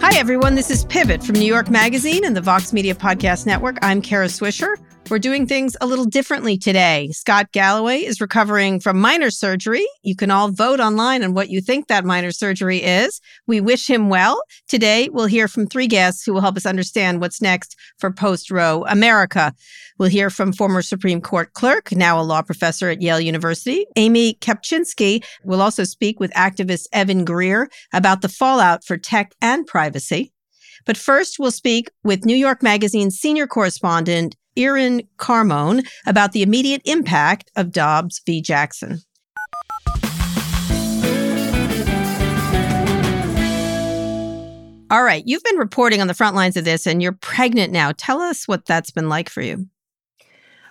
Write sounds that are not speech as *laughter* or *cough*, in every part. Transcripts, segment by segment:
Hi, everyone. This is Pivot from New York Magazine and the Vox Media Podcast Network. I'm Kara Swisher. We're doing things a little differently today. Scott Galloway is recovering from minor surgery. You can all vote online on what you think that minor surgery is. We wish him well. Today, we'll hear from three guests who will help us understand what's next for post Roe America. We'll hear from former Supreme Court clerk, now a law professor at Yale University, Amy Kapczynski. We'll also speak with activist Evan Greer about the fallout for tech and privacy. But first, we'll speak with New York Magazine senior correspondent Irin Carmon about the immediate impact of Dobbs v. Jackson. All right, you've been reporting on the front lines of this and you're pregnant now. Tell us what that's been like for you.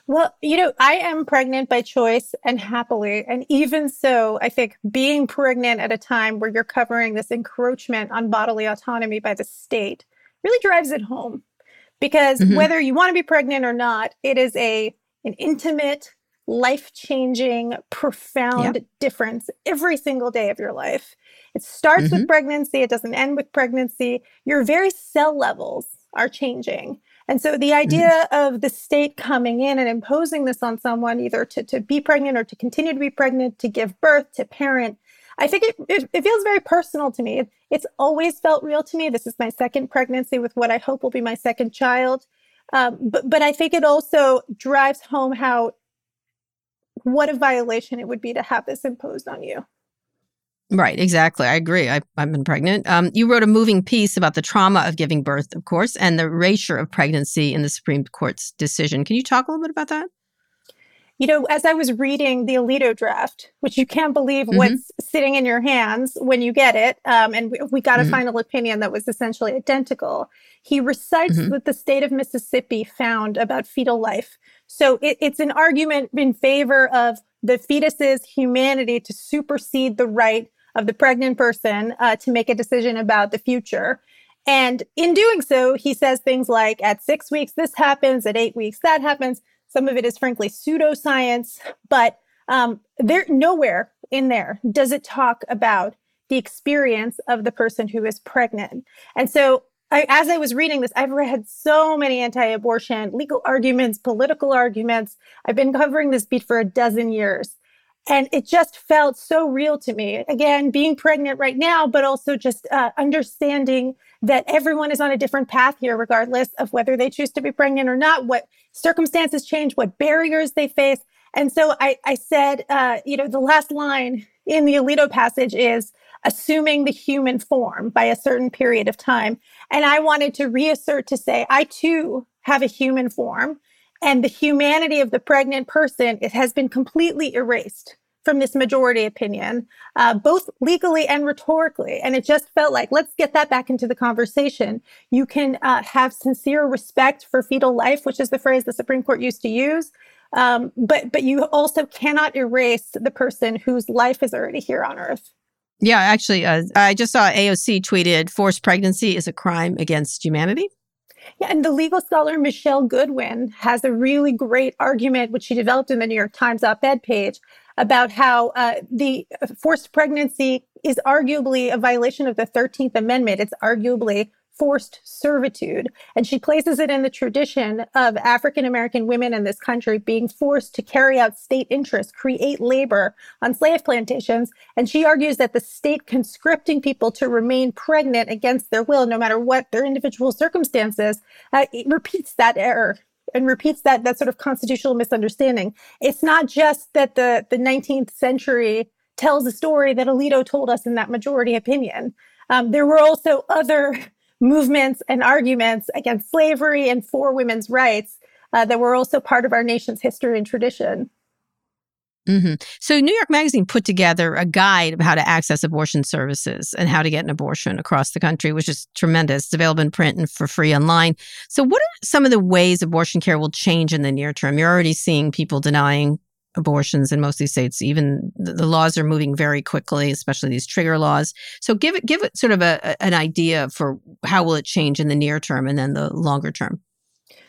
Well, you know, I am pregnant by choice and happily. And even so, I think being pregnant at a time where you're covering this encroachment on bodily autonomy by the state really drives it home because mm-hmm. whether you want to be pregnant or not, it is a an intimate, life-changing, profound yep. difference every single day of your life. It starts mm-hmm. with pregnancy, it doesn't end with pregnancy. Your very cell levels are changing. And so the idea mm-hmm. of the state coming in and imposing this on someone, either to, to be pregnant or to continue to be pregnant, to give birth, to parent, I think it, it, it feels very personal to me. It, it's always felt real to me. This is my second pregnancy with what I hope will be my second child. Um, but, but I think it also drives home how what a violation it would be to have this imposed on you. Right, exactly. I agree. I, have been pregnant. Um, you wrote a moving piece about the trauma of giving birth, of course, and the erasure of pregnancy in the Supreme Court's decision. Can you talk a little bit about that? You know, as I was reading the Alito draft, which you can't believe mm-hmm. what's sitting in your hands when you get it, um, and we, we got mm-hmm. a final opinion that was essentially identical. He recites mm-hmm. what the state of Mississippi found about fetal life. So it, it's an argument in favor of the fetus's humanity to supersede the right of the pregnant person uh, to make a decision about the future. And in doing so, he says things like, at six weeks, this happens, at eight weeks, that happens. Some of it is frankly pseudoscience, but um, there nowhere in there does it talk about the experience of the person who is pregnant. And so I, as I was reading this, I've read so many anti-abortion legal arguments, political arguments. I've been covering this beat for a dozen years. And it just felt so real to me. Again, being pregnant right now, but also just uh, understanding that everyone is on a different path here, regardless of whether they choose to be pregnant or not, what circumstances change, what barriers they face. And so I, I said, uh, you know, the last line in the Alito passage is assuming the human form by a certain period of time. And I wanted to reassert to say, I too have a human form and the humanity of the pregnant person, it has been completely erased from this majority opinion, uh, both legally and rhetorically. And it just felt like, let's get that back into the conversation. You can uh, have sincere respect for fetal life, which is the phrase the Supreme Court used to use. Um, but but you also cannot erase the person whose life is already here on Earth. Yeah, actually, uh, I just saw AOC tweeted forced pregnancy is a crime against humanity. Yeah, and the legal scholar Michele Goodwin has a really great argument, which she developed in the New York Times op ed page, about how uh, the forced pregnancy is arguably a violation of the 13th Amendment. It's arguably forced servitude. And she places it in the tradition of African American women in this country being forced to carry out state interests, create labor on slave plantations. And she argues that the state conscripting people to remain pregnant against their will, no matter what their individual circumstances, uh, repeats that error and repeats that that sort of constitutional misunderstanding. It's not just that the the 19th century tells a story that Alito told us in that majority opinion. Um, there were also other *laughs* movements and arguments against slavery and for women's rights uh, that were also part of our nation's history and tradition. Mm-hmm. So, New York Magazine put together a guide of how to access abortion services and how to get an abortion across the country, which is tremendous. It's available in print and for free online. So, what are some of the ways abortion care will change in the near term? You're already seeing people denying abortions in most of these states. Even the, laws are moving very quickly, especially these trigger laws. So, give it give it sort of a, an idea for how will it change in the near term and then the longer term.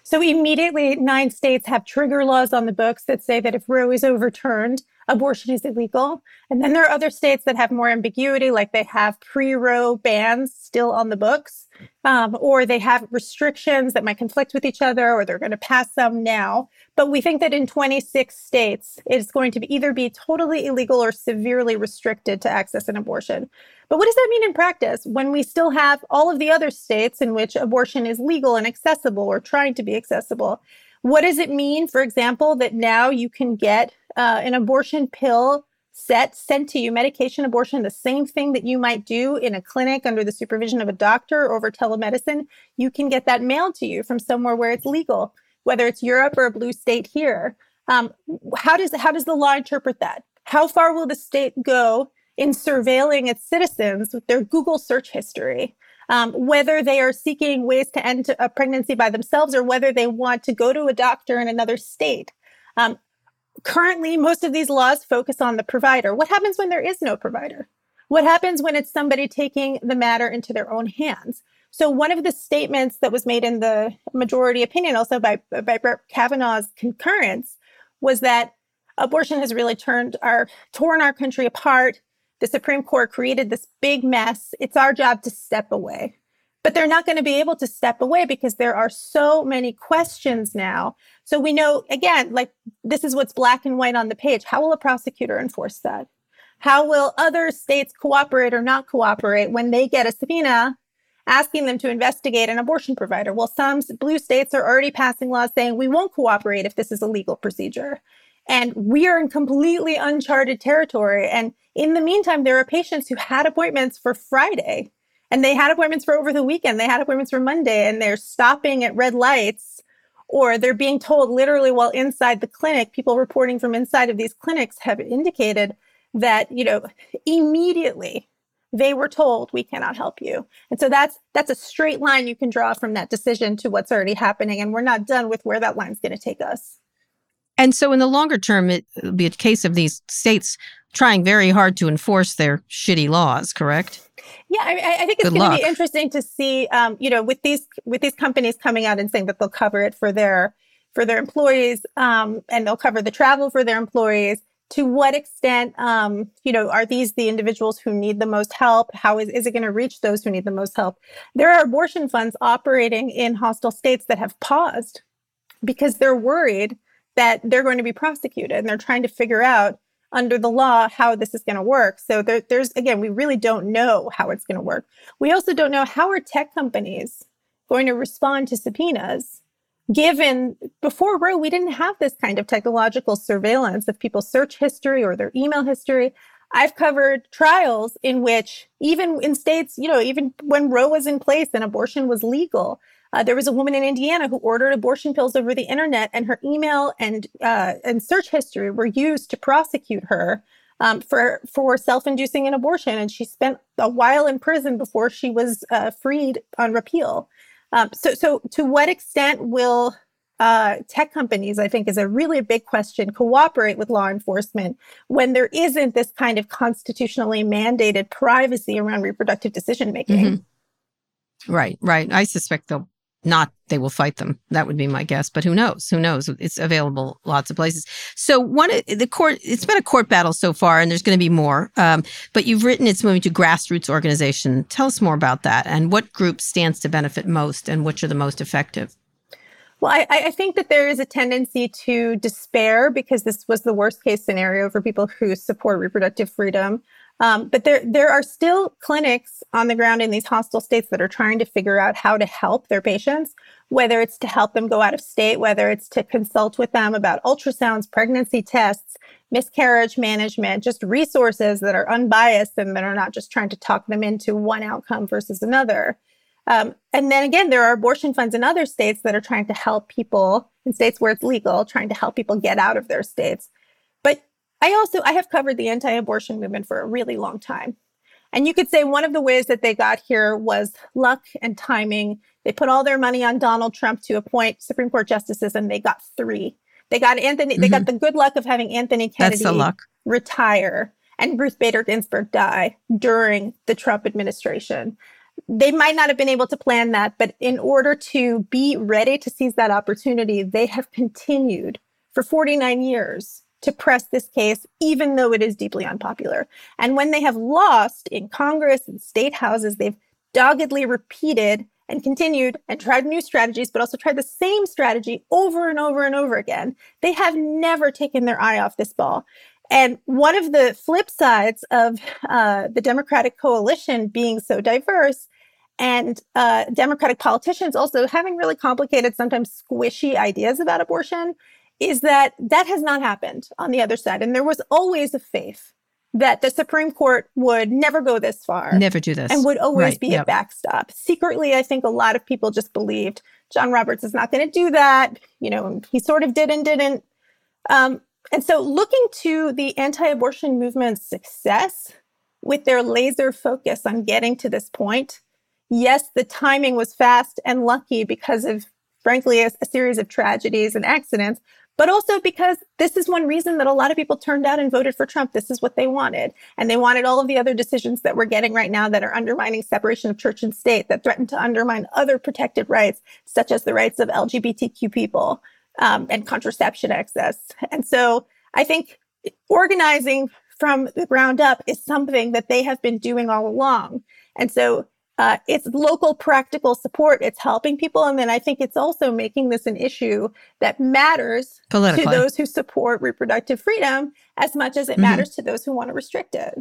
So immediately, nine states have trigger laws on the books that say that if Roe is overturned, abortion is illegal. And then there are other states that have more ambiguity, like they have pre Roe bans still on the books, um, or they have restrictions that might conflict with each other, or they're going to pass some now. But we think that in 26 states, it's going to either be totally illegal or severely restricted to access an abortion. But what does that mean in practice when we still have all of the other states in which abortion is legal and accessible or trying to be accessible? What does it mean, for example, that now you can get uh, an abortion pill set sent to you, medication abortion, the same thing that you might do in a clinic under the supervision of a doctor over telemedicine? You can get that mailed to you from somewhere where it's legal, whether it's Europe or a blue state here. Um, how does how does the law interpret that? How far will the state go in surveilling its citizens with their Google search history? um, whether they are seeking ways to end a pregnancy by themselves or whether they want to go to a doctor in another state. Um, currently, most of these laws focus on the provider. What happens when there is no provider? What happens when it's somebody taking the matter into their own hands? So one of the statements that was made in the majority opinion, also by, by Brett Kavanaugh's concurrence, was that abortion has really turned our torn our country apart. The Supreme Court created this big mess. It's our job to step away. But they're not going to be able to step away because there are so many questions now. So we know, again, like this is what's black and white on the page. How will a prosecutor enforce that? How will other states cooperate or not cooperate when they get a subpoena asking them to investigate an abortion provider? Well, some blue states are already passing laws saying we won't cooperate if this is a legal procedure. And we are in completely uncharted territory. And in the meantime, there are patients who had appointments for Friday and they had appointments for over the weekend. They had appointments for Monday and they're stopping at red lights or they're being told literally while inside the clinic. People reporting from inside of these clinics have indicated that, you know, immediately they were told we cannot help you. And so that's that's a straight line you can draw from that decision to what's already happening and we're not done with where that line's going to take us. And so, in the longer term, it will be a case of these states trying very hard to enforce their shitty laws. Correct? Yeah, I, I think it's going to be interesting to see. Um, you know, with these with these companies coming out and saying that they'll cover it for their for their employees, um, and they'll cover the travel for their employees. To what extent, um, you know, are these the individuals who need the most help? How is, is it going to reach those who need the most help? There are abortion funds operating in hostile states that have paused because they're worried that they're going to be prosecuted and they're trying to figure out under the law how this is going to work. So there, there's again, we really don't know how it's going to work. We also don't know how are tech companies going to respond to subpoenas. Given before Roe, we didn't have this kind of technological surveillance of people's search history or their email history. I've covered trials in which, even in states, you know, even when Roe was in place and abortion was legal, uh, there was a woman in Indiana who ordered abortion pills over the internet, and her email and uh, and search history were used to prosecute her um, for for self-inducing an abortion, and she spent a while in prison before she was uh, freed on repeal. Um, so, so to what extent will uh, tech companies, I think, is a really big question, cooperate with law enforcement when there isn't this kind of constitutionally mandated privacy around reproductive decision making? Mm-hmm. Right, right. I suspect they'll not they will fight them. That would be my guess but who knows? Who knows? It's available lots of places. So one the court it's been a court battle so far and there's going to be more um, but you've written it's moving to grassroots organization. Tell us more about that and what group stands to benefit most and which are the most effective? Well, I, I, think that there is a tendency to despair because this was the worst case scenario for people who support reproductive freedom. Um, but there, there are still clinics on the ground in these hostile states that are trying to figure out how to help their patients, whether it's to help them go out of state, whether it's to consult with them about ultrasounds, pregnancy tests, miscarriage management, just resources that are unbiased and that are not just trying to talk them into one outcome versus another. Um, and then again, there are abortion funds in other states that are trying to help people in states where it's legal, trying to help people get out of their states. I also I have covered the anti-abortion movement for a really long time. And you could say one of the ways that they got here was luck and timing. They put all their money on Donald Trump to appoint Supreme Court justices and they got 3. They got Anthony mm-hmm. they got mm-hmm. the good luck of having Anthony Kennedy retire and Ruth Bader Ginsburg die during the Trump administration. They might not have been able to plan that, but in order to be ready to seize that opportunity, they have continued for 49 years to press this case, even though it is deeply unpopular. And when they have lost in Congress and state houses, they've doggedly repeated and continued and tried new strategies, but also tried the same strategy over and over and over again. They have never taken their eye off this ball. And one of the flip sides of uh, the Democratic coalition being so diverse and uh, Democratic politicians also having really complicated, sometimes squishy ideas about abortion is that that has not happened on the other side. And there was always a faith that the Supreme Court would never go this far. Never do this. And would always right, be yep. a backstop. Secretly, I think a lot of people just believed John Roberts is not going to do that. You know, he sort of did and didn't. Um, and so looking to the anti-abortion movement's success with their laser focus on getting to this point, yes, the timing was fast and lucky because of, frankly, a, a series of tragedies and accidents, but also because this is one reason that a lot of people turned out and voted for Trump. This is what they wanted. And they wanted all of the other decisions that we're getting right now that are undermining separation of church and state, that threaten to undermine other protected rights, such as the rights of LGBTQ people um, and contraception access. And so I think organizing from the ground up is something that they have been doing all along. And so uh, it's local practical support. It's helping people. And then I think it's also making this an issue that matters to those who support reproductive freedom as much as it mm-hmm. matters to those who want to restrict it.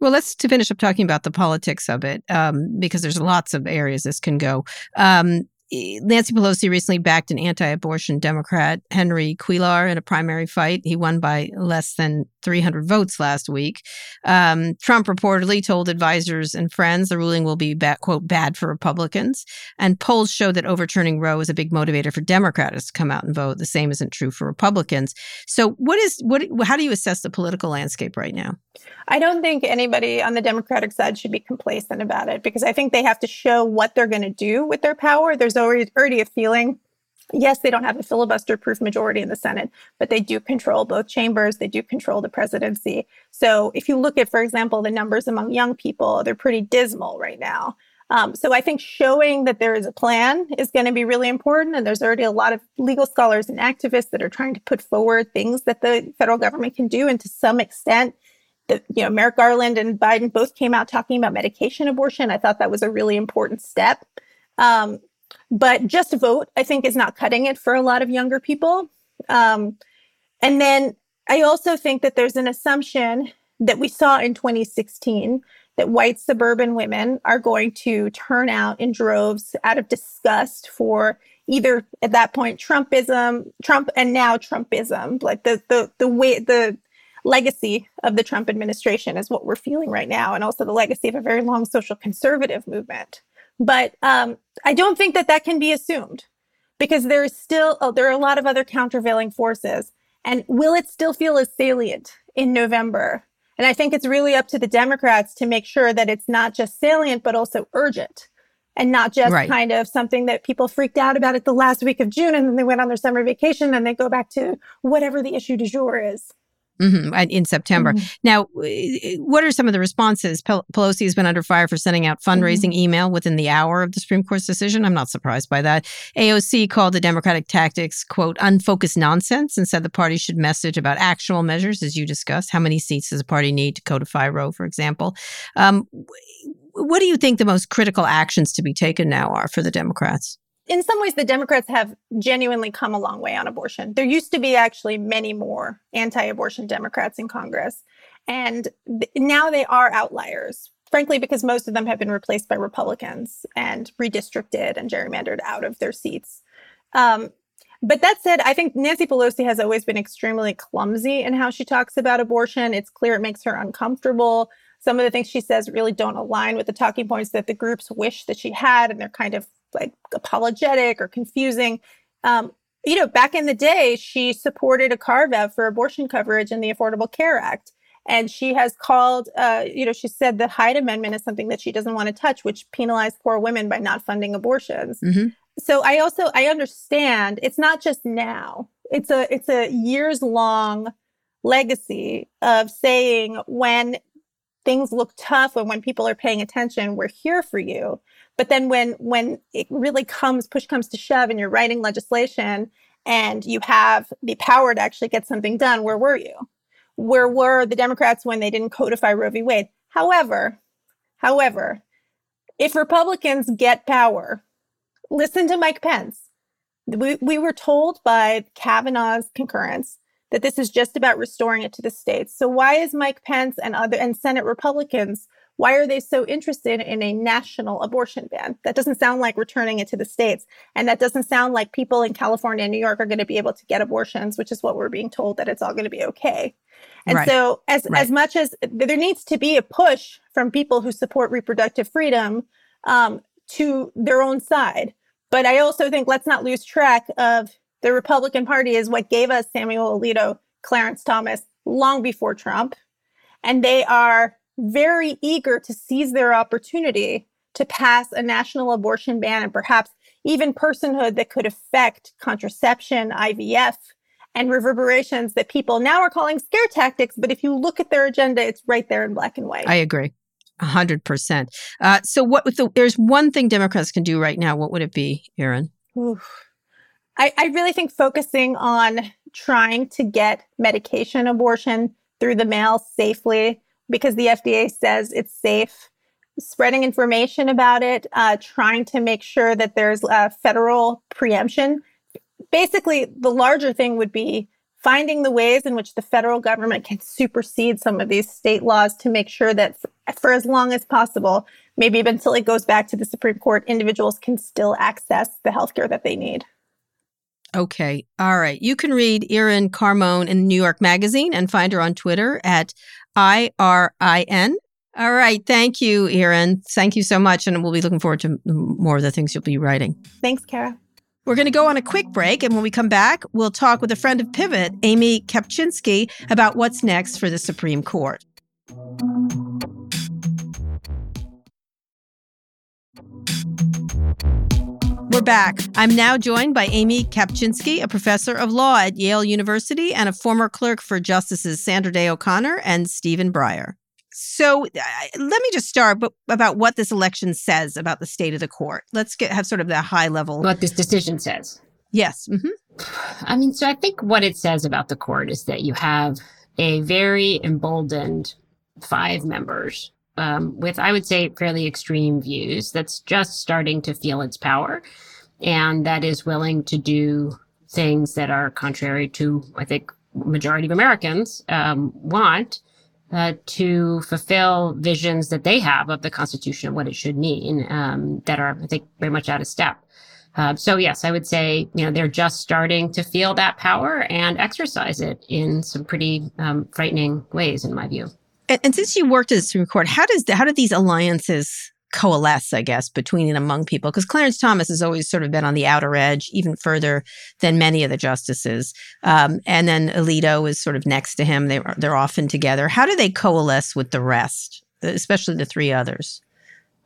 Well, let's to finish up talking about the politics of it, um, because there's lots of areas this can go. Um, Nancy Pelosi recently backed an anti abortion Democrat, Henry Cuellar, in a primary fight. He won by less than 300 votes last week. Um, Trump reportedly told advisors and friends the ruling will be, bad, quote, bad for Republicans. And polls show that overturning Roe is a big motivator for Democrats to come out and vote. The same isn't true for Republicans. So, what is, what, how do you assess the political landscape right now? I don't think anybody on the Democratic side should be complacent about it because I think they have to show what they're going to do with their power. There's already, a feeling yes, they don't have a filibuster proof majority in the Senate, but they do control both chambers. They do control the presidency. So if you look at, for example, the numbers among young people, they're pretty dismal right now. Um, so I think showing that there is a plan is going to be really important. And there's already a lot of legal scholars and activists that are trying to put forward things that the federal government can do. And to some extent, the, you know, Merrick Garland and Biden both came out talking about medication abortion. I thought that was a really important step. Um, but just vote, I think, is not cutting it for a lot of younger people. Um, and then I also think that there's an assumption that we saw in 2016 that white suburban women are going to turn out in droves out of disgust for either at that point Trumpism, Trump, and now Trumpism, like the the the way the legacy of the Trump administration is what we're feeling right now, and also the legacy of a very long social conservative movement. But um, I don't think that that can be assumed because there is still oh, there are a lot of other countervailing forces. And will it still feel as salient in November? And I think it's really up to the Democrats to make sure that it's not just salient, but also urgent and not just right. kind of something that people freaked out about at the last week of June and then they went on their summer vacation and they go back to whatever the issue du jour is. Mm-hmm, in September. Mm-hmm. Now, what are some of the responses? Pelosi has been under fire for sending out fundraising mm-hmm. email within the hour of the Supreme Court's decision. I'm not surprised by that. AOC called the Democratic tactics, quote, unfocused nonsense and said the party should message about actual measures, as you discussed. How many seats does a party need to codify Roe, for example? Um, what do you think the most critical actions to be taken now are for the Democrats? In some ways, the Democrats have genuinely come a long way on abortion. There used to be actually many more anti abortion Democrats in Congress. And th- now they are outliers, frankly, because most of them have been replaced by Republicans and redistricted and gerrymandered out of their seats. Um, but that said, I think Nancy Pelosi has always been extremely clumsy in how she talks about abortion. It's clear it makes her uncomfortable. Some of the things she says really don't align with the talking points that the groups wish that she had, and they're kind of like apologetic or confusing. Um, you know, back in the day, she supported a carve out for abortion coverage in the Affordable Care Act. And she has called, uh, you know, she said the Hyde Amendment is something that she doesn't want to touch, which penalized poor women by not funding abortions. Mm-hmm. So I also I understand it's not just now; it's a it's a years long legacy of saying when things look tough and when people are paying attention, we're here for you. But then when when it really comes, push comes to shove, and you're writing legislation and you have the power to actually get something done, where were you? Where were the Democrats when they didn't codify Roe v. Wade? However, however, if Republicans get power, listen to Mike Pence. We, we were told by Kavanaugh's concurrence that this is just about restoring it to the states. So why is Mike Pence and other and Senate Republicans why are they so interested in a national abortion ban? That doesn't sound like returning it to the states. And that doesn't sound like people in California and New York are going to be able to get abortions, which is what we're being told that it's all going to be okay. And right. so as, right. as much as there needs to be a push from people who support reproductive freedom um, to their own side. But I also think let's not lose track of the Republican Party is what gave us Samuel Alito, Clarence Thomas long before Trump. And they are very eager to seize their opportunity to pass a national abortion ban and perhaps even personhood that could affect contraception, IVF, and reverberations that people now are calling scare tactics. But if you look at their agenda, it's right there in black and white. I agree. A hundred percent. Uh, so what with the, there's one thing Democrats can do right now. What would it be, Irin? I, I really think focusing on trying to get medication abortion through the mail safely because the FDA says it's safe, spreading information about it, uh, trying to make sure that there's a federal preemption. Basically, the larger thing would be finding the ways in which the federal government can supersede some of these state laws to make sure that for, for as long as possible, maybe even until it goes back to the Supreme Court, individuals can still access the healthcare that they need. Okay. All right. You can read Irin Carmon in New York Magazine and find her on Twitter at I R I N. All right. Thank you, Irin. Thank you so much. And we'll be looking forward to more of the things you'll be writing. Thanks, Kara. We're going to go on a quick break. And when we come back, we'll talk with a friend of Pivot, Amy Kapczynski, about what's next for the Supreme Court. We're back. I'm now joined by Amy Kapczynski, a professor of law at Yale University and a former clerk for Justices Sandra Day O'Connor and Stephen Breyer. So uh, let me just start but about what this election says about the state of the court. Let's get have sort of the high level. What this decision says. Yes. Mm-hmm. I mean, so I think what it says about the court is that you have a very emboldened five members um, with, I would say, fairly extreme views that's just starting to feel its power and that is willing to do things that are contrary to, I think, majority of Americans um, want uh, to fulfill visions that they have of the Constitution and what it should mean um, that are, I think, very much out of step. Uh, so yes, I would say you know they're just starting to feel that power and exercise it in some pretty um, frightening ways, in my view. And, and since you worked at the Supreme Court, how does how do these alliances coalesce, I guess, between and among people? Because Clarence Thomas has always sort of been on the outer edge, even further than many of the justices. Um, and then Alito is sort of next to him. They, they're often together. How do they coalesce with the rest, especially the three others?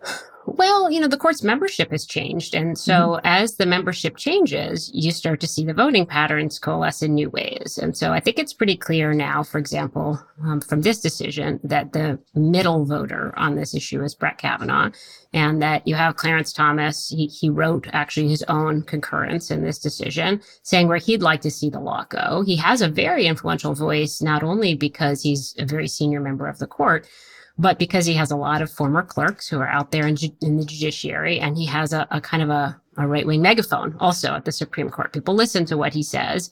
*sighs* *laughs* Well, you know, the court's membership has changed. And so mm-hmm. as the membership changes, you start to see the voting patterns coalesce in new ways. And so I think it's pretty clear now, for example, um, from this decision, that the middle voter on this issue is Brett Kavanaugh and that you have Clarence Thomas. He, he wrote actually his own concurrence in this decision saying where he'd like to see the law go. He has a very influential voice, not only because he's a very senior member of the court, but because he has a lot of former clerks who are out there in, ju- in the judiciary and he has a, a kind of a, a right wing megaphone also at the Supreme Court. People listen to what he says.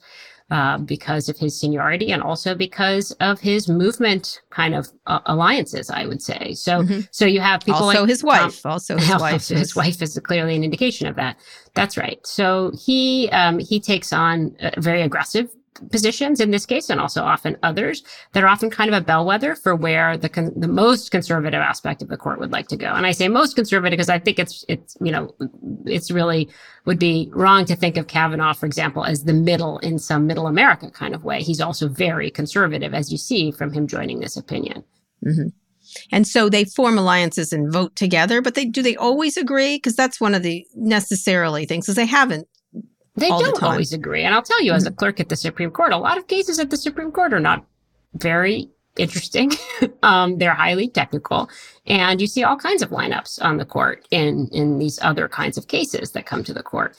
Uh, because of his seniority and also because of his movement kind of uh, alliances, I would say. So, mm-hmm. so you have people also like his wife, Tom, also his *laughs* wife, his is. wife is clearly an indication of that. That's right. So he um, he takes on a very aggressive positions in this case and also often others that are often kind of a bellwether for where the con- the most conservative aspect of the court would like to go. And I say most conservative because I think it's it's you know it's really would be wrong to think of Kavanaugh, for example, as the middle in some middle America kind of way. He's also very conservative, as you see from him joining this opinion. Mm-hmm. And so they form alliances and vote together, but they do they always agree? Because that's one of the necessarily things, because they haven't they don't the always agree. And I'll tell you, as a mm-hmm. clerk at the Supreme Court, a lot of cases at the Supreme Court are not very interesting. *laughs* um, they're highly technical. And you see all kinds of lineups on the court in, in these other kinds of cases that come to the court.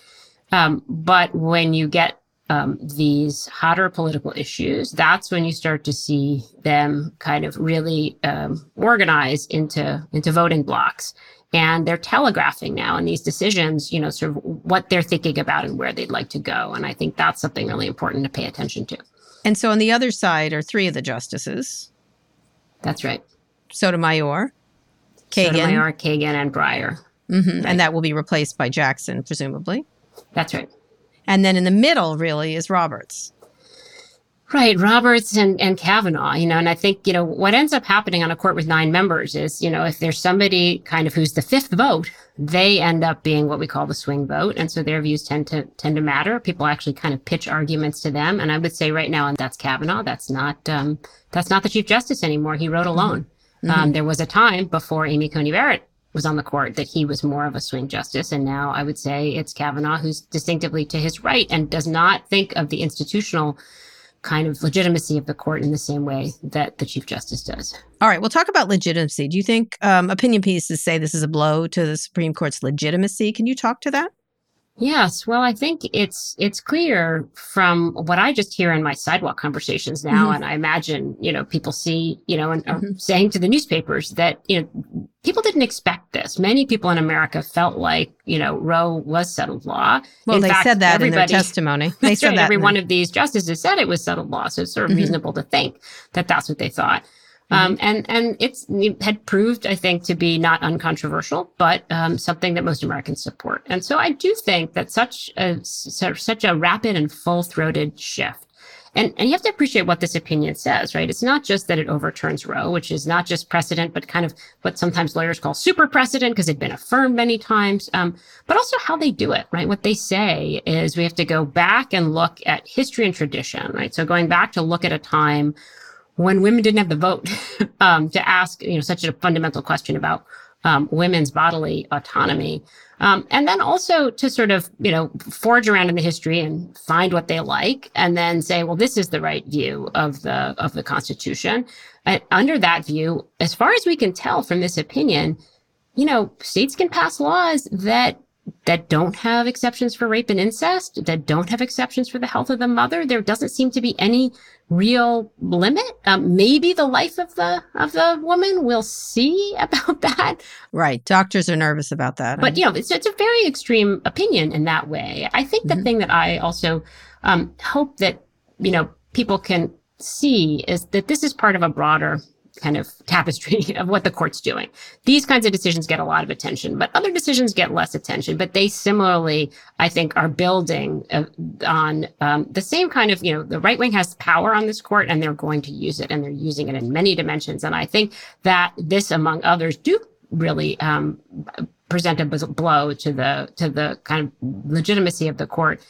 Um, but when you get um, these hotter political issues, that's when you start to see them kind of really um, organize into into voting blocks. And they're telegraphing now in these decisions, you know, sort of what they're thinking about and where they'd like to go. And I think that's something really important to pay attention to. And so on the other side are three of the justices. That's right. Sotomayor, Kagan. Sotomayor, Kagan, and Breyer. Mm-hmm. Right. And that will be replaced by Jackson, presumably. That's right. And then in the middle, really, is Roberts. Right, Roberts and, and Kavanaugh, you know, and I think, you know, what ends up happening on a court with nine members is, you know, if there's somebody kind of who's the fifth vote, they end up being what we call the swing vote. And so their views tend to tend to matter. People actually kind of pitch arguments to them. And I would say right now, and that's Kavanaugh, that's not um, that's not the Chief Justice anymore. He wrote alone. Mm-hmm. Um, there was a time before Amy Coney Barrett was on the court that he was more of a swing justice. And now I would say it's Kavanaugh who's distinctively to his right and does not think of the institutional kind of legitimacy of the court in the same way that the Chief Justice does. All right, we'll talk about legitimacy. Do you think um, opinion pieces say this is a blow to the Supreme Court's legitimacy? Can you talk to that? Yes, well, I think it's it's clear from what I just hear in my sidewalk conversations now, mm-hmm. and I imagine you know people see you know and mm-hmm. saying to the newspapers that you know people didn't expect this. Many people in America felt like you know Roe was settled law. Well, in they fact, said that in their testimony. *laughs* They said right, that every one of these justices said it was settled law, so it's sort of mm-hmm. reasonable to think that that's what they thought. Um, mm-hmm. and and it's it had proved, I think, to be not uncontroversial, but um, something that most Americans support. And so I do think that such a such a rapid and full throated shift, and and you have to appreciate what this opinion says, right? It's not just that it overturns Roe, which is not just precedent, but kind of what sometimes lawyers call super precedent because it's been affirmed many times, um, but also how they do it, right? What they say is we have to go back and look at history and tradition, right? So going back to look at a time when women didn't have the vote *laughs* um, to ask, you know, such a fundamental question about um, women's bodily autonomy. Um, and then also to sort of, you know, forge around in the history and find what they like and then say, well, this is the right view of the, of the Constitution. And under that view, as far as we can tell from this opinion, you know, states can pass laws that that don't have exceptions for rape and incest, that don't have exceptions for the health of the mother. There doesn't seem to be any real limit. Um, maybe the life of the of the woman. We'll see *laughs* about that. Right. Doctors are nervous about that. But you know, it's it's a very extreme opinion in that way. I think mm-hmm. the thing that I also um, hope that you know people can see is that this is part of a broader kind of tapestry *laughs* of what the court's doing. These kinds of decisions get a lot of attention, but other decisions get less attention. But they similarly, I think, are building uh, on um, the same kind of, you know, the right wing has power on this court and they're going to use it and they're using it in many dimensions. And I think that this, among others, do really um, present a blow to the to the kind of legitimacy of the court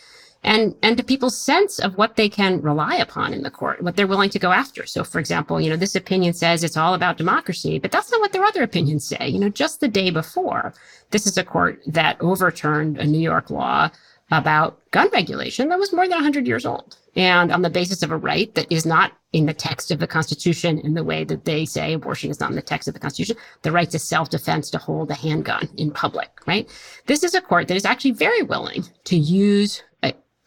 and and to people's sense of what they can rely upon in the court, what they're willing to go after. So, for example, you know, this opinion says it's all about democracy, but that's not what their other opinions say. You know, just the day before, this is a court that overturned a New York law about gun regulation that was more than 100 years old. And on the basis of a right that is not in the text of the Constitution in the way that they say abortion is not in the text of the Constitution, the right to self defense to hold a handgun in public, right? This is a court that is actually very willing to use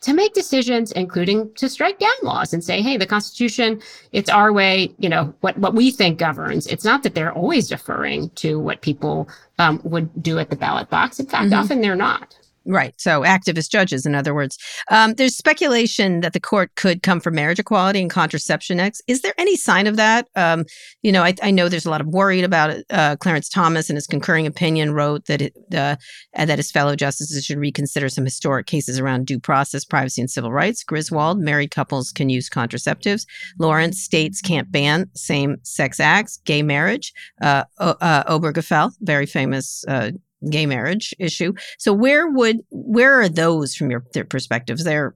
to make decisions, including to strike down laws and say, hey, the Constitution, it's our way, you know, what, what we think governs. It's not that they're always deferring to what people um, would do at the ballot box. In fact, mm-hmm. often they're not. Right. So activist judges, in other words. Um, there's speculation that the court could come for marriage equality and contraception acts. Is there any sign of that? Um, you know, I, I, know there's a lot of worried about it. Uh, Clarence Thomas, in his concurring opinion, wrote that it, uh, that his fellow justices should reconsider some historic cases around due process, privacy, and civil rights. Griswold, married couples can use contraceptives. Lawrence, states can't ban same-sex acts, gay marriage. Uh, uh, Obergefell, very famous uh, gay marriage issue. So where would where are those from your their perspectives? They're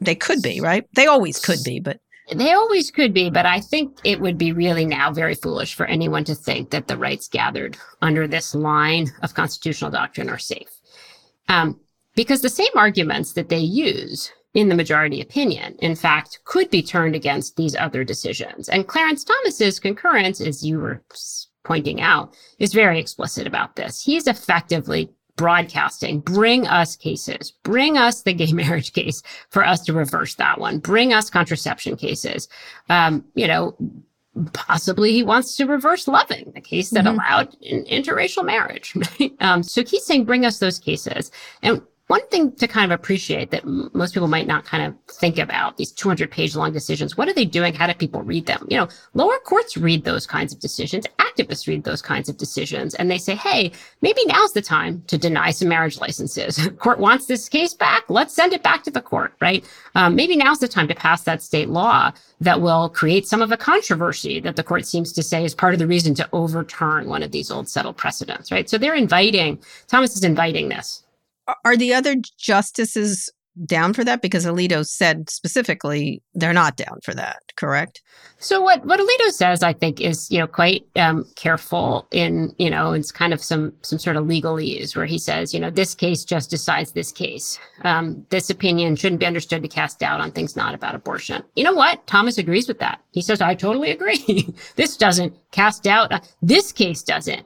they could be, right? They always could be, but they always could be, but I think it would be really now very foolish for anyone to think that the rights gathered under this line of constitutional doctrine are safe. Um, because the same arguments that they use in the majority opinion, in fact, could be turned against these other decisions. And Clarence Thomas's concurrence, as you were pointing out, is very explicit about this. He's effectively broadcasting. Bring us cases. Bring us the gay *laughs* marriage case for us to reverse that one. Bring us contraception cases. Um, you know, possibly he wants to reverse Loving, the case that mm-hmm. allowed interracial marriage. *laughs* um, so he's saying, bring us those cases. And one thing to kind of appreciate that most people might not kind of think about these 200 page long decisions. What are they doing? How do people read them? You know, lower courts read those kinds of decisions. Activists read those kinds of decisions and they say, Hey, maybe now's the time to deny some marriage licenses. *laughs* court wants this case back. Let's send it back to the court, right? Um, maybe now's the time to pass that state law that will create some of the controversy that the court seems to say is part of the reason to overturn one of these old settled precedents, right? So they're inviting, Thomas is inviting this. Are the other justices down for that? Because Alito said specifically they're not down for that, correct? So what, what Alito says, I think, is, you know, quite um, careful in, you know, it's kind of some some sort of legalese where he says, you know, this case just decides this case. Um, this opinion shouldn't be understood to cast doubt on things not about abortion. You know what? Thomas agrees with that. He says, I totally agree. *laughs* this doesn't cast doubt. This case doesn't.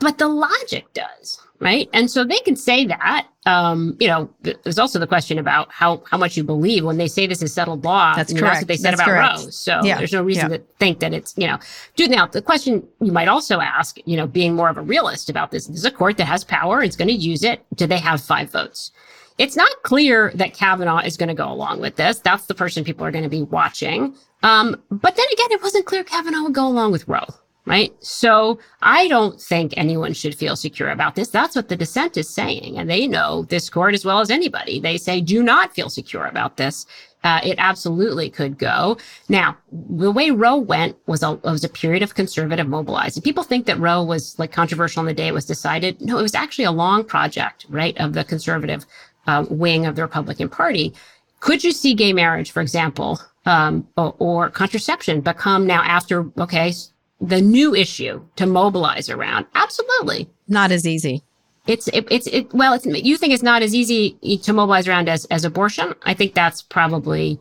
But the logic does right? And so they can say that. Um, you know, there's also the question about how how much you believe when they say this is settled law. That's correct. That's what they said that's about correct. Roe. So yeah. there's no reason yeah. to think that it's you know. Do now the question you might also ask, you know, being more of a realist about this. This is a court that has power. It's going to use it. Do they have five votes? It's not clear that Kavanaugh is going to go along with this. That's the person people are going to be watching. Um, but then again, it wasn't clear Kavanaugh would go along with Roe right? So I don't think anyone should feel secure about this. That's what the dissent is saying. And they know this court as well as anybody. They say, do not feel secure about this. Uh, it absolutely could go. Now, the way Roe went was a, was a period of conservative mobilizing. People think that Roe was like controversial on the day it was decided. No, it was actually a long project, right, of the conservative uh, wing of the Republican Party. Could you see gay marriage, for example, um, or, or, contraception become now after, okay, the new issue to mobilize around? Absolutely. Not as easy. It's it, it's it, well, it's, you think it's not as easy to mobilize around as as abortion. I think that's probably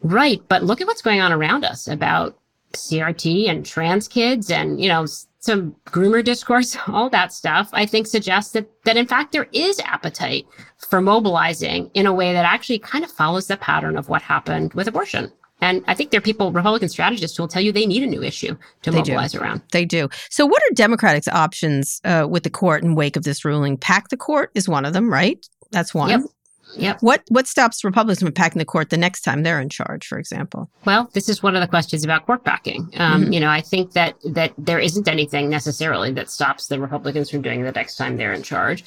right. But look at what's going on around us about CRT and trans kids, and you know some groomer discourse, *laughs* all that stuff. I think suggests that that in fact there is appetite for mobilizing in a way that actually kind of follows the pattern of what happened with abortion. And I think there are people, Republican strategists, who will tell you they need a new issue to they mobilize do. around. They do. So, what are Democrats' options uh, with the court in wake of this ruling? Pack the court is one of them, right? That's one. Yep. Yep. What what stops Republicans from packing the court the next time they're in charge, for example? Well, this is one of the questions about court packing. Um, mm-hmm. You know, I think that that there isn't anything necessarily that stops the Republicans from doing it the next time they're in charge.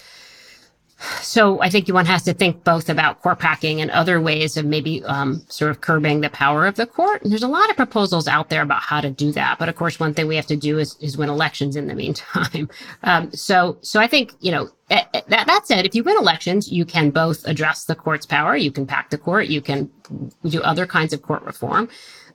So I think one has to think both about court packing and other ways of maybe um, sort of curbing the power of the court. And there's a lot of proposals out there about how to do that. But of course, one thing we have to do is, is win elections in the meantime. *laughs* Um, so, so I think, you know, eh, eh, that, that said, if you win elections, you can both address the court's power, you can pack the court, you can do other kinds of court reform.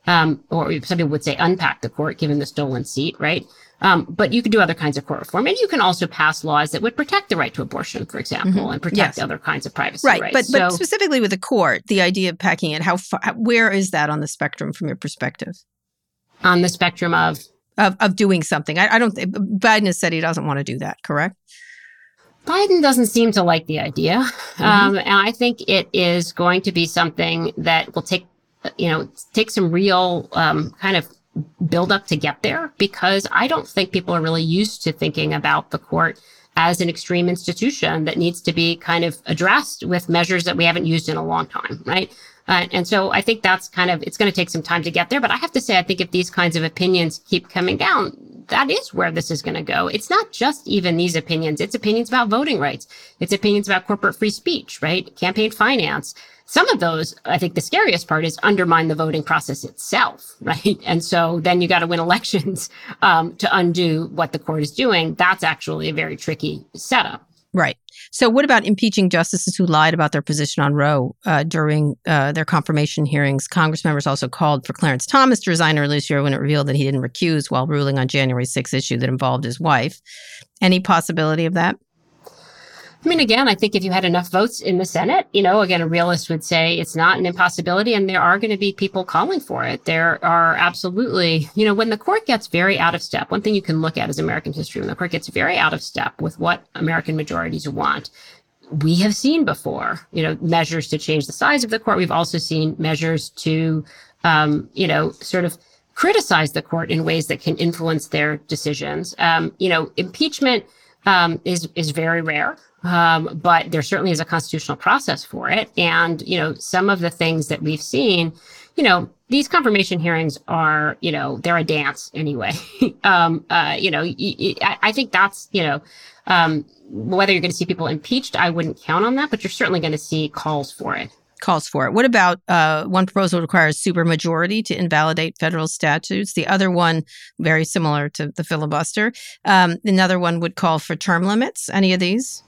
Um, or some people would say unpack the court given the stolen seat, right? Um, but you can do other kinds of court reform, and you can also pass laws that would protect the right to abortion, for example, mm-hmm. and protect yes. other kinds of privacy right. rights. But so, but specifically with the court, the idea of packing it, how far, where is that on the spectrum from your perspective? On the spectrum of of, of doing something, I, I don't. think Biden has said he doesn't want to do that. Correct. Biden doesn't seem to like the idea, mm-hmm. um, and I think it is going to be something that will take, you know, take some real um, kind of build up to get there because I don't think people are really used to thinking about the court as an extreme institution that needs to be kind of addressed with measures that we haven't used in a long time, right? Uh, and so I think that's kind of, it's going to take some time to get there. But I have to say, I think if these kinds of opinions keep coming down, that is where this is going to go. It's not just even these opinions. It's opinions about voting rights. It's opinions about corporate free speech, right? Campaign finance. Some of those, I think the scariest part is undermine the voting process itself, *laughs* right? And so then you got to win *laughs* elections um, to undo what the court is doing. That's actually a very tricky setup. Right. So, what about impeaching justices who lied about their position on Roe uh, during uh, their confirmation hearings? Congress members also called for Clarence Thomas to resign earlier this year when it revealed that he didn't recuse while ruling on January 6 issue that involved his wife. Any possibility of that? I mean, again, I think if you had enough votes in the Senate, you know, again, a realist would say it's not an impossibility and there are going to be people calling for it. There are absolutely, you know, when the court gets very out of step, one thing you can look at is American history. When the court gets very out of step with what American majorities want, we have seen before, you know, measures to change the size of the court. We've also seen measures to, um, you know, sort of criticize the court in ways that can influence their decisions. Um, you know, impeachment um, is is very rare. Um, but there certainly is a constitutional process for it. And, you know, some of the things that we've seen, you know, these confirmation hearings are, you know, they're a dance anyway. *laughs* um, uh, you know, I think that's, you know, um, whether you're going to see people impeached, I wouldn't count on that, but you're certainly going to see calls for it. Calls for it. What about uh, one proposal requires supermajority to invalidate federal statutes? The other one, very similar to the filibuster. Um, another one would call for term limits. Any of these?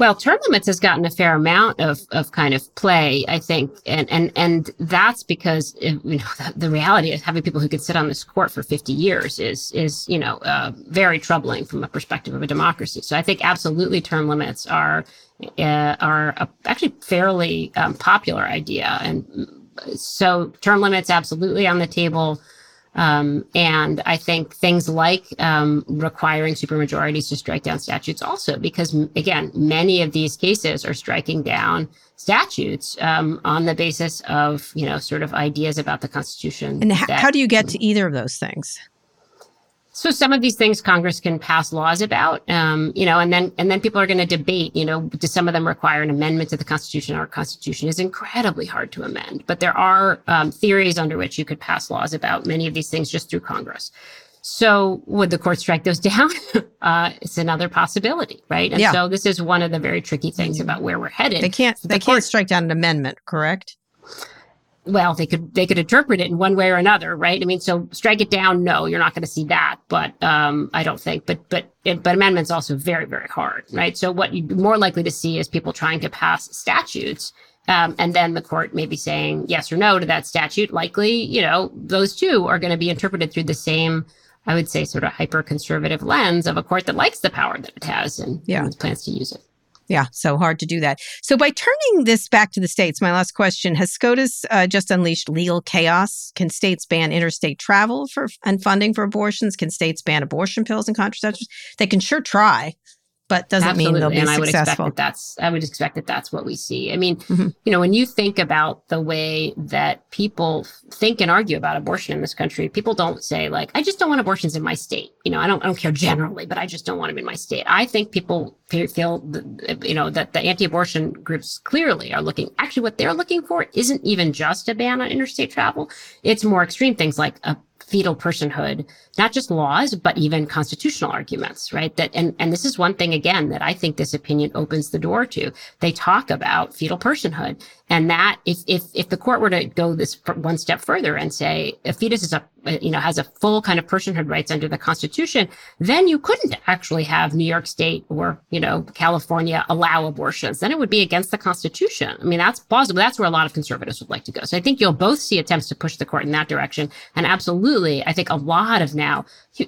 Well, term limits has gotten a fair amount of, of kind of play, I think, and and and that's because you know the, the reality is having people who can sit on this court for fifty years is is you know uh, very troubling from a perspective of a democracy. So I think absolutely term limits are uh, are a, actually fairly um, popular idea, and so term limits absolutely on the table. Um, and I think things like um, requiring supermajorities to strike down statutes also, because again, many of these cases are striking down statutes um, on the basis of you know sort of ideas about the Constitution. And that, how do you get to either of those things? So some of these things Congress can pass laws about, um, you know, and then and then people are going to debate, you know, do some of them require an amendment to the Constitution? Our Constitution is incredibly hard to amend, but there are um, theories under which you could pass laws about many of these things just through Congress. So would the court strike those *laughs* down? uh, it's another possibility, right? And yeah. so this is one of the very tricky things about where we're headed. They can't. They court, can't strike down an amendment, correct? Well, they could they could interpret it in one way or another, right? I mean, so strike it down. No, you're not going to see that, but um, I don't think. But but it, but amendments also very very hard, right? So what you're more likely to see is people trying to pass statutes. Um, and then the court may be saying yes or no to that statute. Likely, you know, those two are going to be interpreted through the same, I would say, sort of hyper conservative lens of a court that likes the power that it has and, yeah. and plans to use it. Yeah, so hard to do that. So, by turning this back to the states, my last question has SCOTUS uh, just unleashed legal chaos? Can states ban interstate travel for and funding for abortions? Can states ban abortion pills and contraceptives? They can sure try but doesn't Absolutely. mean they'll be and. I would expect that that's I would expect that that's what we see. I mean, mm-hmm. you know, when you think about the way that people think and argue about abortion in this country, people don't say like, "I just don't want abortions in my state." You know, I don't I don't care generally, but I just don't want them in my state. I think people feel, you know, that the anti-abortion groups clearly are looking. Actually, what they're looking for isn't even just a ban on interstate travel. It's more extreme things like a fetal personhood, not just laws, but even constitutional arguments, right? That, and, and this is one thing again that I think this opinion opens the door to. They talk about fetal personhood and that if, if, if the court were to go this one step further and say a fetus is a, uh, you know, has a full kind of personhood rights under the constitution, then you couldn't actually have New York state or, you know, California allow abortions. Then it would be against the constitution. I mean, that's plausible. That's where a lot of conservatives would like to go. So I think you'll both see attempts to push the court in that direction. And absolutely, I think a lot of now now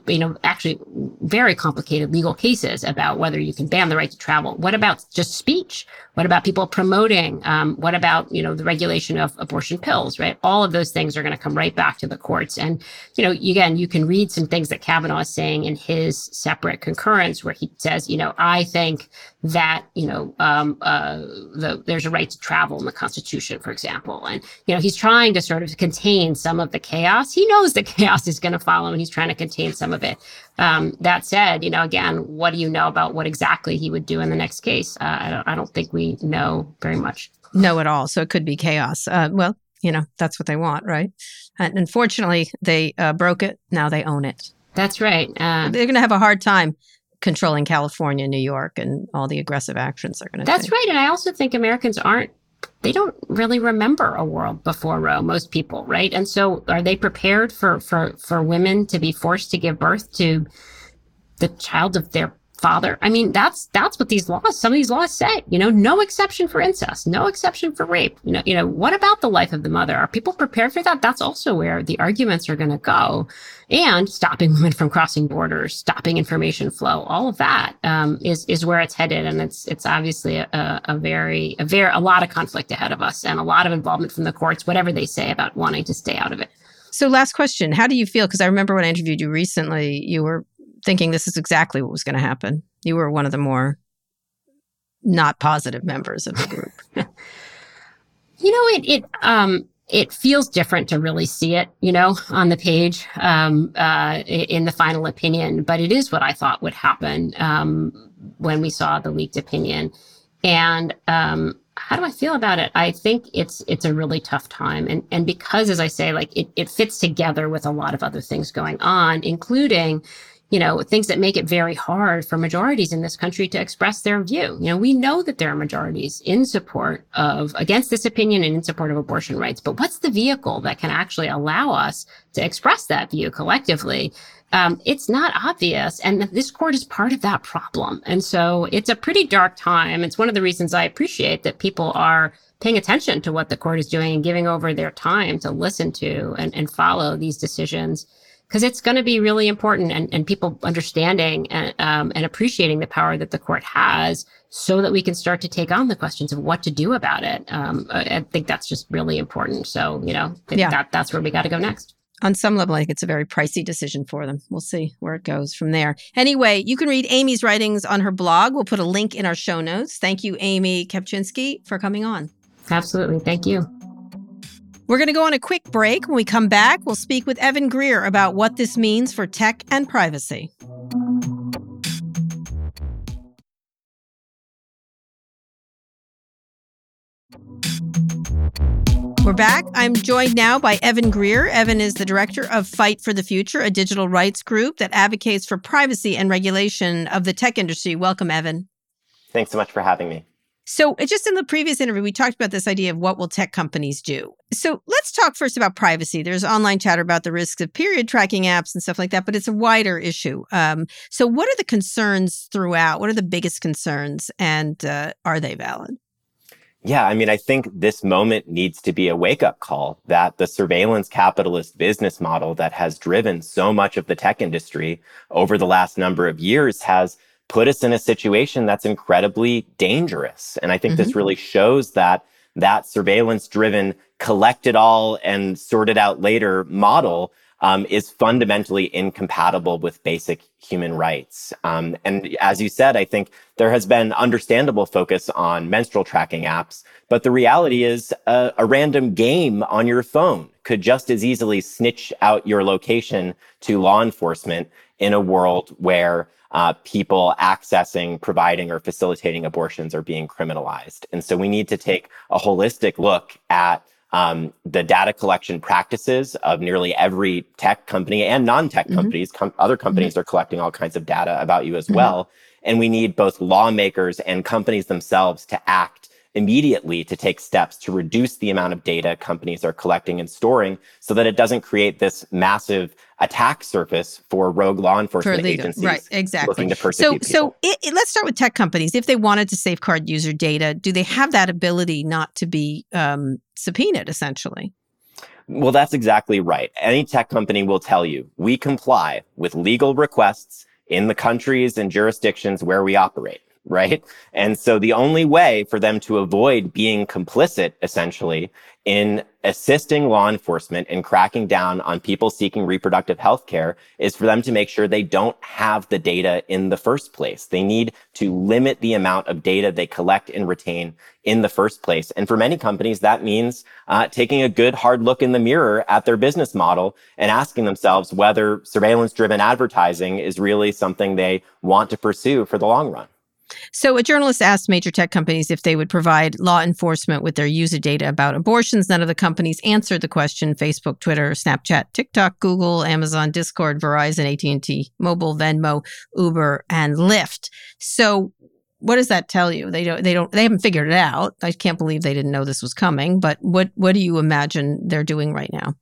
you know, actually very complicated legal cases about whether you can ban the right to travel. What about just speech? What about people promoting? Um, what about, you know, the regulation of abortion pills, right? All of those things are going to come right back to the courts. And, you know, again, you can read some things that Kavanaugh is saying in his separate concurrence where he says, you know, I think that, you know, um, uh, the, there's a right to travel in the Constitution, for example. And, you know, he's trying to sort of contain some of the chaos. He knows the *laughs* chaos is going to follow and he's trying to contain some of it. Um, that said, you know, again, what do you know about what exactly he would do in the next case? Uh, I, don't, I don't think we know very much. No, at all. So it could be chaos. Uh, well, you know, that's what they want, right? And unfortunately, they uh, broke it. Now they own it. That's right. Uh, They're going to have a hard time controlling California, New York, and all the aggressive actions they're going to That's take. right. And I also think Americans aren't they don't really remember a world before Roe, most people, right? And so are they prepared for, for, for women to be forced to give birth to the child of their father. I mean, that's that's what these laws, some of these laws say. You know, no exception for incest, no exception for rape. You know, you know, what about the life of the mother? Are people prepared for that? That's also where the arguments are going to go. And stopping *laughs* women from crossing borders, stopping information flow, all of that um, is is where it's headed, and it's it's obviously a, a very a very a lot of conflict ahead of us, and a lot of involvement from the courts, whatever they say about wanting to stay out of it. So, last question: How do you feel? Because I remember when I interviewed you recently, you were thinking this is exactly what was going to happen. You were one of the more not positive members of the group. *laughs* you know, it it um it feels different to really see it, you know, on the page um, uh, in the final opinion. But it is what I thought would happen um, when we saw the leaked opinion. And um, how do I feel about it? I think it's it's a really tough time, and and because, as I say, like it it fits together with a lot of other things going on, including you know, things that make it very hard for majorities in this country to express their view. You know, we know that there are majorities in support of, against this opinion and in support of abortion rights, but what's the vehicle that can actually allow us to express that view collectively? Um, it's not obvious. And this court is part of that problem. And so it's a pretty dark time. It's one of the reasons I appreciate that people are paying attention to what the court is doing and giving over their time to listen to and, and follow these decisions because it's going to be really important and, and people understanding and, um, and appreciating the power that the court has so that we can start to take on the questions of what to do about it. Um, I, I, think that's just really important. So, you know, yeah. that, that's where we got to go next. On some level, I think it's a very pricey decision for them. We'll see where it goes from there. Anyway, you can read Amy's writings on her blog. We'll put a link in our show notes. Thank you, Amy Kapczynski, for coming on. Absolutely. Thank you. We're going to go on a quick break. When we come back, we'll speak with Evan Greer about what this means for tech and privacy. We're back. I'm joined now by Evan Greer. Evan is the director of Fight for the Future, a digital rights group that advocates for privacy and regulation of the tech industry. Welcome, Evan. Thanks so much for having me. So, just in the previous interview, we talked about this idea of what will tech companies do. So, let's talk first about privacy. There's online chatter about the risks of period tracking apps and stuff like that, but it's a wider issue. Um, so, what are the concerns throughout? What are the biggest concerns, and uh, are they valid? Yeah, I mean, I think this moment needs to be a wake up call that the surveillance capitalist business model that has driven so much of the tech industry over the last number of years has put us in a situation that's incredibly dangerous. And I think mm-hmm. this really shows that that surveillance driven collect it all and sort it out later model um, is fundamentally incompatible with basic human rights. Um, and as you said, I think there has been understandable focus on menstrual tracking apps, but the reality is a, a random game on your phone could just as easily snitch out your location to law enforcement in a world where uh, people accessing, providing, or facilitating abortions are being criminalized. And so we need to take a holistic look at um, the data collection practices of nearly every tech company and non-tech mm-hmm. companies. Com- other companies mm-hmm. are collecting all kinds of data about you as mm-hmm. well. And we need both lawmakers and companies themselves to act immediately to take steps to reduce the amount of data companies are collecting and storing so that it doesn't create this massive attack surface for rogue law enforcement agencies right exactly. looking to persecute so so it, it, let's start with tech companies. If they wanted to safeguard user data do they have that ability not to be um, subpoenaed essentially? Well that's exactly right. Any tech company will tell you we comply with legal requests in the countries and jurisdictions where we operate right? And so the only way for them to avoid being complicit, essentially, in assisting law enforcement in cracking down on people seeking reproductive health care is for them to make sure they don't have the data in the first place. They need to limit the amount of data they collect and retain in the first place. And for many companies, that means uh, taking a good hard look in the mirror at their business model and asking themselves whether surveillance driven advertising is really something they want to pursue for the long run. So, a journalist asked major tech companies if they would provide law enforcement with their user data about abortions. None of the companies answered the question. Facebook, Twitter, Snapchat, TikTok, Google, Amazon, Discord, Verizon, AT&T, Mobile, Venmo, Uber, and Lyft. So, what does that tell you? They don't. They don't. They haven't figured it out. I can't believe they didn't know this was coming. But what What do you imagine they're doing right now?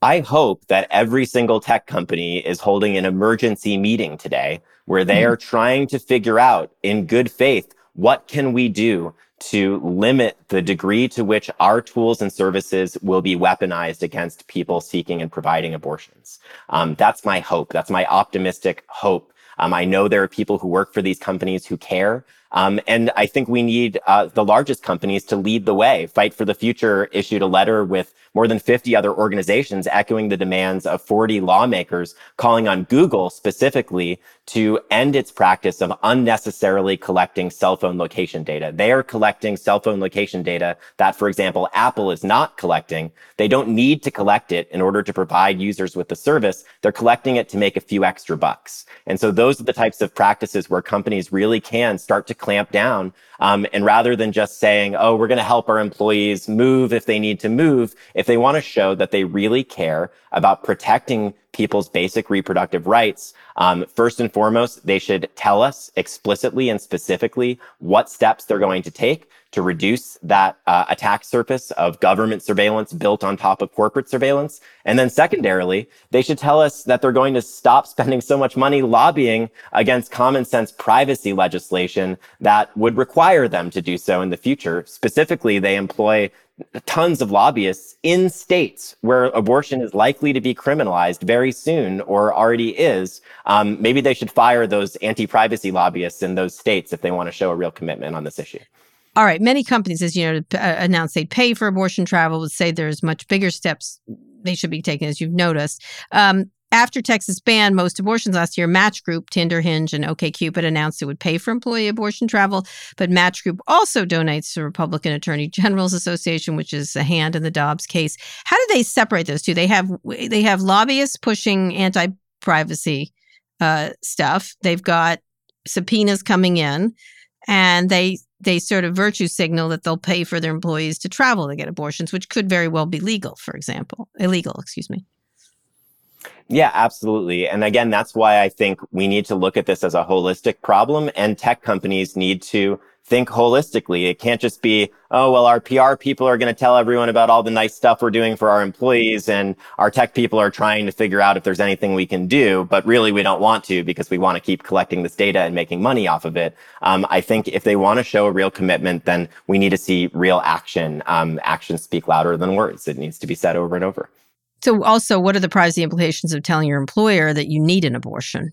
I hope that every single tech company is holding an emergency meeting today where they are trying to figure out in good faith, what can we do to limit the degree to which our tools and services will be weaponized against people seeking and providing abortions. Um, that's my hope. That's my optimistic hope. Um, I know there are people who work for these companies who care. Um, and I think we need uh, the largest companies to lead the way. Fight for the Future issued a letter with more than 50 other organizations echoing the demands of 40 lawmakers, calling on Google specifically to end its practice of unnecessarily collecting cell phone location data. They are collecting cell phone location data that, for example, Apple is not collecting. They don't need to collect it in order to provide users with the service. They're collecting it to make a few extra bucks. And so those are the types of practices where companies really can start to clamp down um, and rather than just saying, oh, we're going to help our employees move if they need to move, if they want to show that they really care about protecting people's basic reproductive rights, um, first and foremost, they should tell us explicitly and specifically what steps they're going to take to reduce that uh, attack surface of government surveillance built on top of corporate surveillance. And then secondarily, they should tell us that they're going to stop spending so much money lobbying against common sense privacy legislation that would require them to do so in the future. Specifically, they employ tons of lobbyists in states where abortion is likely to be criminalized very soon or already is. Um, maybe they should fire those anti-privacy lobbyists in those states if they want to show a real commitment on this issue. All right. Many companies, as you know, announced announce they pay for abortion travel, would say there's much bigger steps they should be taking, as you've noticed. Um, after Texas banned most abortions last year, Match Group, Tinder, Hinge, and OKCupid announced it would pay for employee abortion travel. But Match Group also donates to Republican Attorney General's Association, which is a hand in the Dobbs case. How do they separate those two? They have they have lobbyists pushing anti-privacy uh, stuff. They've got subpoenas coming in, and they they sort of virtue signal that they'll pay for their employees to travel to get abortions, which could very well be legal, for example, illegal, excuse me. Yeah, absolutely. And again, that's why I think we need to look at this as a holistic problem and tech companies need to think holistically. It can't just be, oh, well, our PR people are going to tell everyone about all the nice stuff we're doing for our employees and our tech people are trying to figure out if there's anything we can do, but really we don't want to because we want to keep collecting this data and making money off of it. Um, I think if they want to show a real commitment, then we need to see real action. Um, actions speak louder than words. It needs to be said over and over. So also, what are the privacy implications of telling your employer that you need an abortion?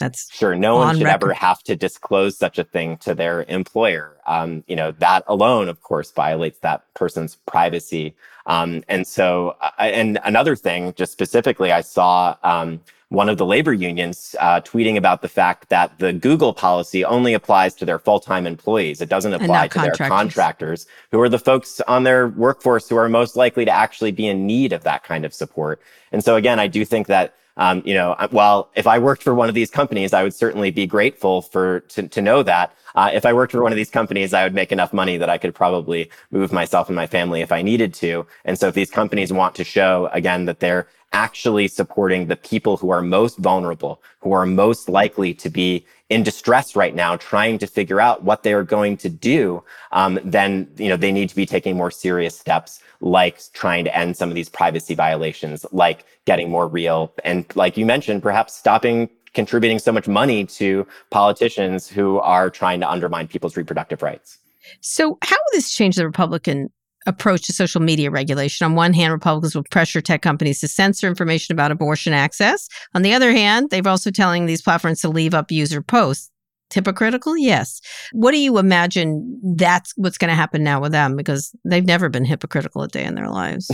That's sure. No one should record. ever have to disclose such a thing to their employer. Um, you know that alone, of course, violates that person's privacy. Um, and so, uh, and another thing, just specifically, I saw um, one of the labor unions uh, tweeting about the fact that the Google policy only applies to their full-time employees. It doesn't apply to their contractors, who are the folks on their workforce who are most likely to actually be in need of that kind of support. And so, again, I do think that um, you know, while if I worked for one of these companies, I would certainly be grateful for to, to know that. Uh, if I worked for one of these companies, I would make enough money that I could probably move myself and my family if I needed to. And so if these companies want to show again that they're actually supporting the people who are most vulnerable, who are most likely to be in distress right now, trying to figure out what they are going to do, um, then you know they need to be taking more serious steps, like trying to end some of these privacy violations, like getting more real, and like you mentioned, perhaps stopping contributing so much money to politicians who are trying to undermine people's reproductive rights. So, how will this change the Republican approach to social media regulation. On one hand, Republicans will pressure tech companies to censor information about abortion access. On the other hand, they're also telling these platforms to leave up user posts hypocritical? Yes. What do you imagine that's what's going to happen now with them? Because they've never been hypocritical a day in their lives.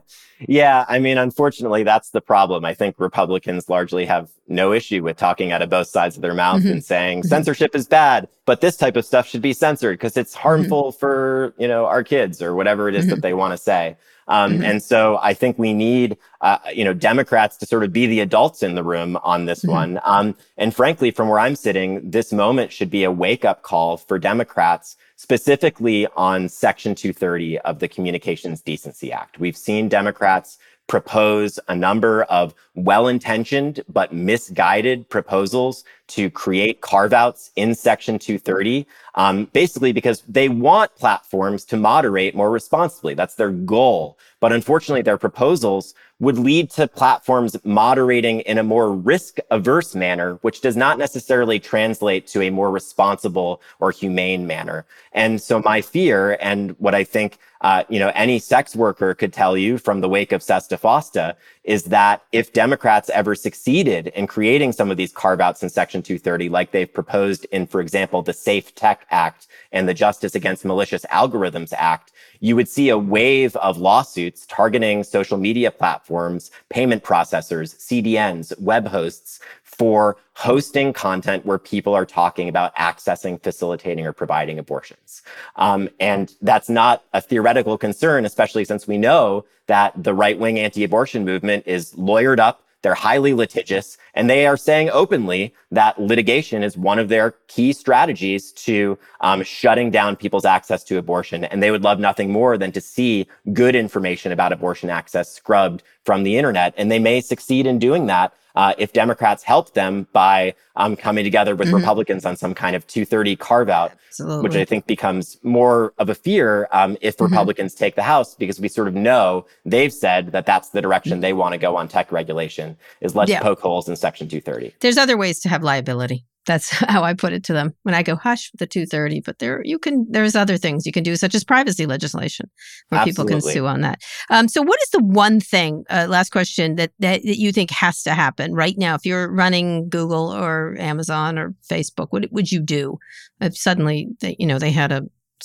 *laughs* yeah. I mean, unfortunately, that's the problem. I think Republicans largely have no issue with talking out of both sides of their mouth mm-hmm. and saying mm-hmm. censorship is bad, but this type of stuff should be censored because it's mm-hmm. harmful mm-hmm. for, you know, our kids or whatever it is that mm-hmm. they want to say. Um, mm-hmm. And so I think we need, uh, you know, Democrats to sort of be the adults in the room on this mm-hmm. one. Um, and frankly, from where I'm sitting, this moment should be a wake up call for Democrats, specifically on Section 230 of the Communications Decency Act. We've seen Democrats propose a number of well intentioned but misguided proposals to create carve outs in Section 230, um, basically because they want platforms to moderate more responsibly. That's their goal. But unfortunately, their proposals would lead to platforms moderating in a more risk averse manner, which does not necessarily translate to a more responsible or humane manner. And so my fear and what I think, uh, you know, any sex worker could tell you from the wake of Sesta Fosta is that if Democrats ever succeeded in creating some of these carve outs in Section 230, like they've proposed in, for example, the Safe Tech Act and the Justice Against Malicious Algorithms Act, you would see a wave of lawsuits targeting social media platforms, payment processors, CDNs, web hosts for hosting content where people are talking about accessing, facilitating, or providing abortions. Um, and that's not a theoretical concern, especially since we know that the right wing anti abortion movement is lawyered up they're highly litigious and they are saying openly that litigation is one of their key strategies to um, shutting down people's access to abortion. And they would love nothing more than to see good information about abortion access scrubbed from the internet. And they may succeed in doing that uh, if Democrats help them by um, coming together with mm-hmm. Republicans on some kind of 230 carve out, which I think becomes more of a fear um, if mm-hmm. Republicans take the House, because we sort of know they've said that that's the direction mm-hmm. they want to go on tech regulation is let's yeah. poke holes in Section 230. There's other ways to have liability. That's *laughs* how I put it to them when I go hush the 230. But there, you can. There's other things you can do, such as privacy legislation, where Absolutely. people can sue on that. Um, so, what is the one thing? Uh, last question that, that that you think has to happen right now? If you're running Google or Amazon or Facebook, what would you do if suddenly they, you know they had a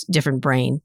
different brain?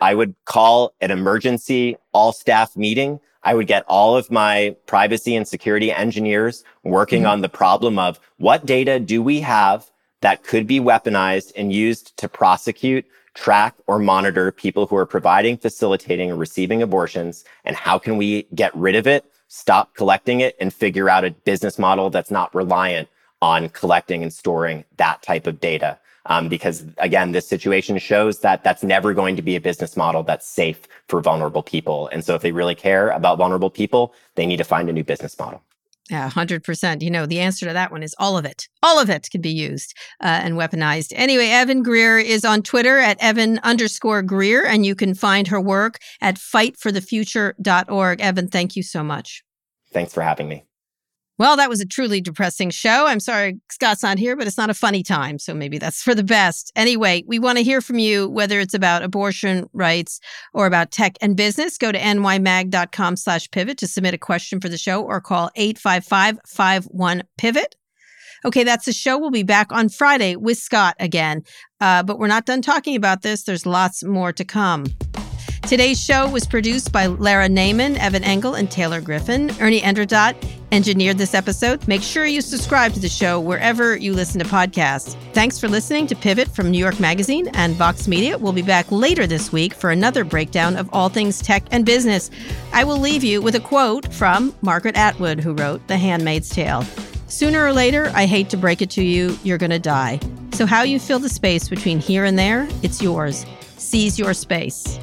I would call an emergency all staff meeting I would get all of my privacy and security engineers working mm-hmm. on the problem of what data do we have that could be weaponized and used to prosecute, track, or monitor people who are providing, facilitating, or receiving abortions? And how can we get rid of it, stop collecting it, and figure out a business model that's not reliant on collecting and storing that type of data? Um, because again, this situation shows that that's never going to be a business model that's safe for vulnerable people. And so if they really care about vulnerable people, they need to find a new business model. Yeah, 100%. You know, the answer to that one is all of it. All of it can be used uh, and weaponized. Anyway, Evan Greer is on Twitter at Evan underscore Greer, and you can find her work at fightforthefuture.org. Evan, thank you so much. Thanks for having me. Well, that was a truly depressing show. I'm sorry Scott's not here, but it's not a funny time. So maybe that's for the best. Anyway, we want to hear from you, whether it's about abortion rights or about tech and business. Go to nymag.com slash pivot to submit a question for the show or call 855 51 pivot. Okay, that's the show. We'll be back on Friday with Scott again. Uh, but we're not done talking about this. There's lots more to come. Today's show was produced by Lara Naaman, Evan Engel, and Taylor Griffin. Ernie Indradat engineered this episode. Make sure you subscribe to the show wherever you listen to podcasts. Thanks for listening to Pivot from New York Magazine and Vox Media. We'll be back later this week for another breakdown of all things tech and business. I will leave you with a quote from Margaret Atwood, who wrote The Handmaid's Tale. Sooner or later, I hate to break it to you, you're going to die. So, how you fill the space between here and there, it's yours. Seize your space.